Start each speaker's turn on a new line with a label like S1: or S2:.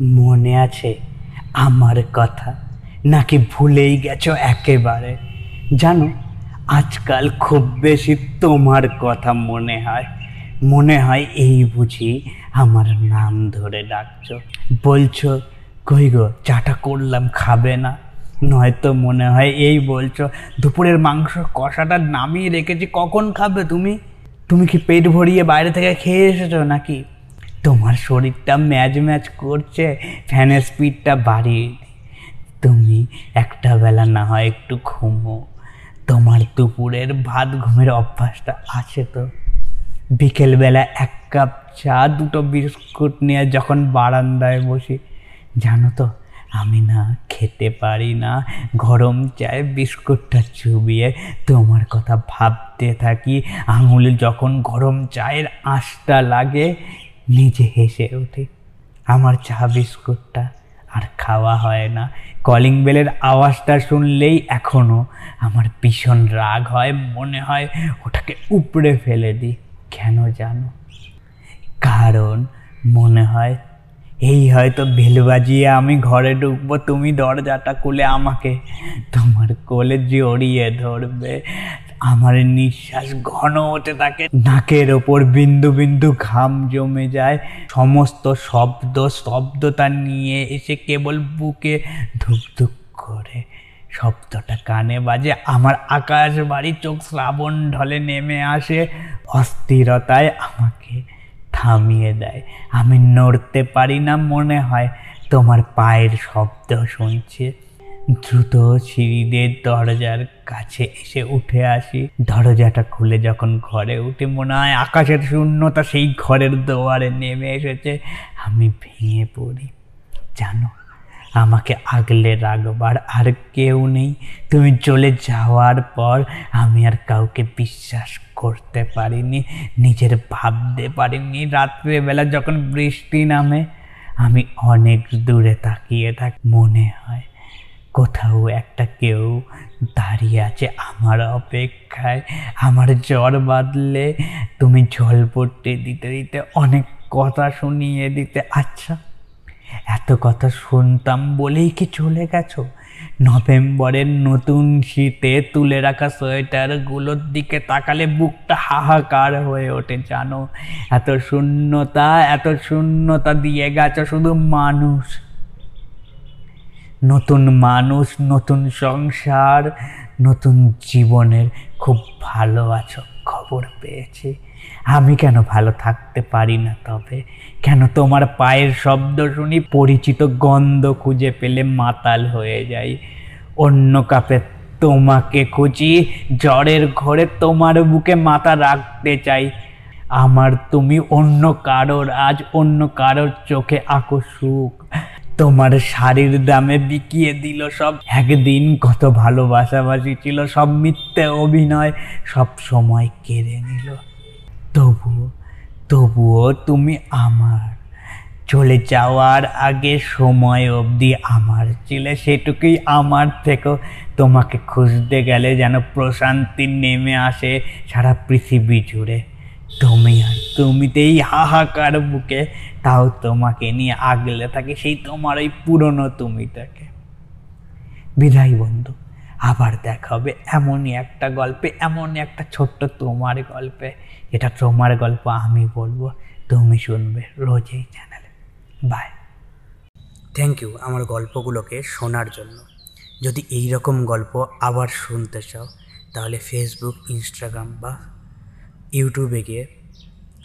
S1: মনে আছে আমার কথা? নাকি ভুলেই গেছো একেবারে? জানো, আজকাল খুব বেশি তোমার কথা মনে হয়। মনে হয় এই বুঝি আমার নাম ধরে ডাকছো। বলছো, কই গো, চাটা করলাম, খাবে না? নয়তো মনে হয় এই বলছো, দুপুরের মাংস কষাটা নামিয়ে রেখেছি, কখন খাবে তুমি? তুমি কি পেট ভরিয়ে বাইরে থেকে খেয়ে এসেছ নাকি? তোমার শরীরটা ম্যাচ ম্যাচ করছে ফ্যানের স্পিডটা বাড়িয়ে। তুমি একটা বেলা না হয় একটু ঘুমো। তোমার দুপুরের ভাত ঘুমের অভ্যাসটা আছে তো? বিকেলবেলা এক কাপ চা, দুটো বিস্কুট নিয়ে যখন বারান্দায় বসি, জানো তো, আমি না খেতে পারি না। গরম চায়ে বিস্কুটটা চুবিয়ে তোমার কথা ভাবতে থাকি। আঙুলে যখন গরম চায়ের আঁশটা লাগে নিজে হেসে ওঠে আমার চা বিস্কুটটা আর খাওয়া হয় না। কলিং বেলের আওয়াজটা শুনলেই এখনও আমার ভীষণ রাগ হয়, মনে হয় ওটাকে উপড়ে ফেলে দিই। কেন জানো? কারণ মনে হয়, এই হয়তো বেল বাজিয়ে আমি ঘরে ঢুকবো, তুমি দরজাটা খুলে আমাকে তোমার কোলে জড়িয়ে ধরবে। আমার নিঃশ্বাস ঘন হতে থাকে নাকের ওপর বিন্দু বিন্দু ঘাম জমে যায়। সমস্ত শব্দ শব্দতা নিয়ে এসে কেবল বুকে ধুক ধুক করে শব্দটা কানে বাজে। আমার আকাশ বাড়ি চোখ শ্রাবণ ঢলে নেমে আসে। অস্থিরতায় আমাকে থামিয়ে দেয়। আমি নড়তে পারি না মনে হয়। তোমার পায়ের শব্দ শুনছে। দ্রুত সিঁড়িদের দরজার কাছে এসে উঠে আসি। দরজাটা খুলে যখন ঘরে উঠে, মনে হয় আকাশের শূন্যতা সেই ঘরের দোয়ারে নেমে এসেছে। আমি ভেঙে পড়ি। জানো, আমাকে আগলে রাখবার আর কেউ নেই। তুমি চলে যাওয়ার পর আমি আর কাউকে বিশ্বাস করতে পারিনি, নিজের ভাবতে পারিনি। রাত্রেবেলা যখন বৃষ্টি নামে, আমি অনেক দূরে তাকিয়ে থাকি। মনে হয় কোথাও একটা কেউ দাঁড়িয়ে আছে আমার অপেক্ষায়। আমার জ্বর বাঁধলে তুমি জল পড়তে দিতে দিতে অনেক কথা শুনিয়ে দিতে। আচ্ছা এত কথা শুনতাম বলেই কি চলে গেছো? নভেম্বরের নতুন শীতে তুলে রাখা সোয়েটারগুলোর দিকে তাকালে বুকটা হাহাকার হয়ে ওঠে, জানো? এত শূন্যতা এত শূন্যতা দিয়ে গেছো শুধু মানুষ। নতুন মানুষ, নতুন সংসার, নতুন জীবনের খুব ভালো আছো, খবর পেয়েছি। আমি কেন ভালো থাকতে পারি না তবে? কেন তোমার পায়ের শব্দ শুনি পরিচিত গন্ধ খুঁজে পেলে মাতাল হয়ে যাই। অন্য কাপে তোমাকে খুঁজি, জ্বরের ঘরে তোমার বুকে মাথা রাখতে চাই। আমার তুমি অন্য কারোর, আজ অন্য কারোর চোখে আঁকো সুখ। তোমার শাড়ির দামে বিকিয়ে দিল সব। একদিন কত ভালোবাসাবাসি ছিল, সব মিথ্যে অভিনয় সব সময় কেড়ে নিল। তবুও তবুও তুমি আমার। চলে যাওয়ার আগে সময় অবধি আমার ছিলে, সেটুকুই আমার থেকেও। তোমাকে খুঁজতে গেলে যেন প্রশান্তি নেমে আসে সারা পৃথিবী জুড়ে। তুমি তুমিতেই হাহাকার বুকে, তাও তোমাকে নিয়ে আগলে থাকে সেই তোমার ওই পুরনো তুমিটাকে। বিদায় বন্ধু, আবার দেখা হবে এমনই একটা গল্পে, এমনই একটা ছোট্ট তোমার গল্পে। এটা তোমার গল্প আমি বলব, তুমি শুনবে রোজ এই চ্যানেলে বাই থ্যাংক ইউ আমার গল্পগুলোকে শোনার জন্য। যদি এই রকম গল্প আবার শুনতে চাও, তাহলে ফেসবুক ইনস্টাগ্রাম বা ইউটিউবে গিয়ে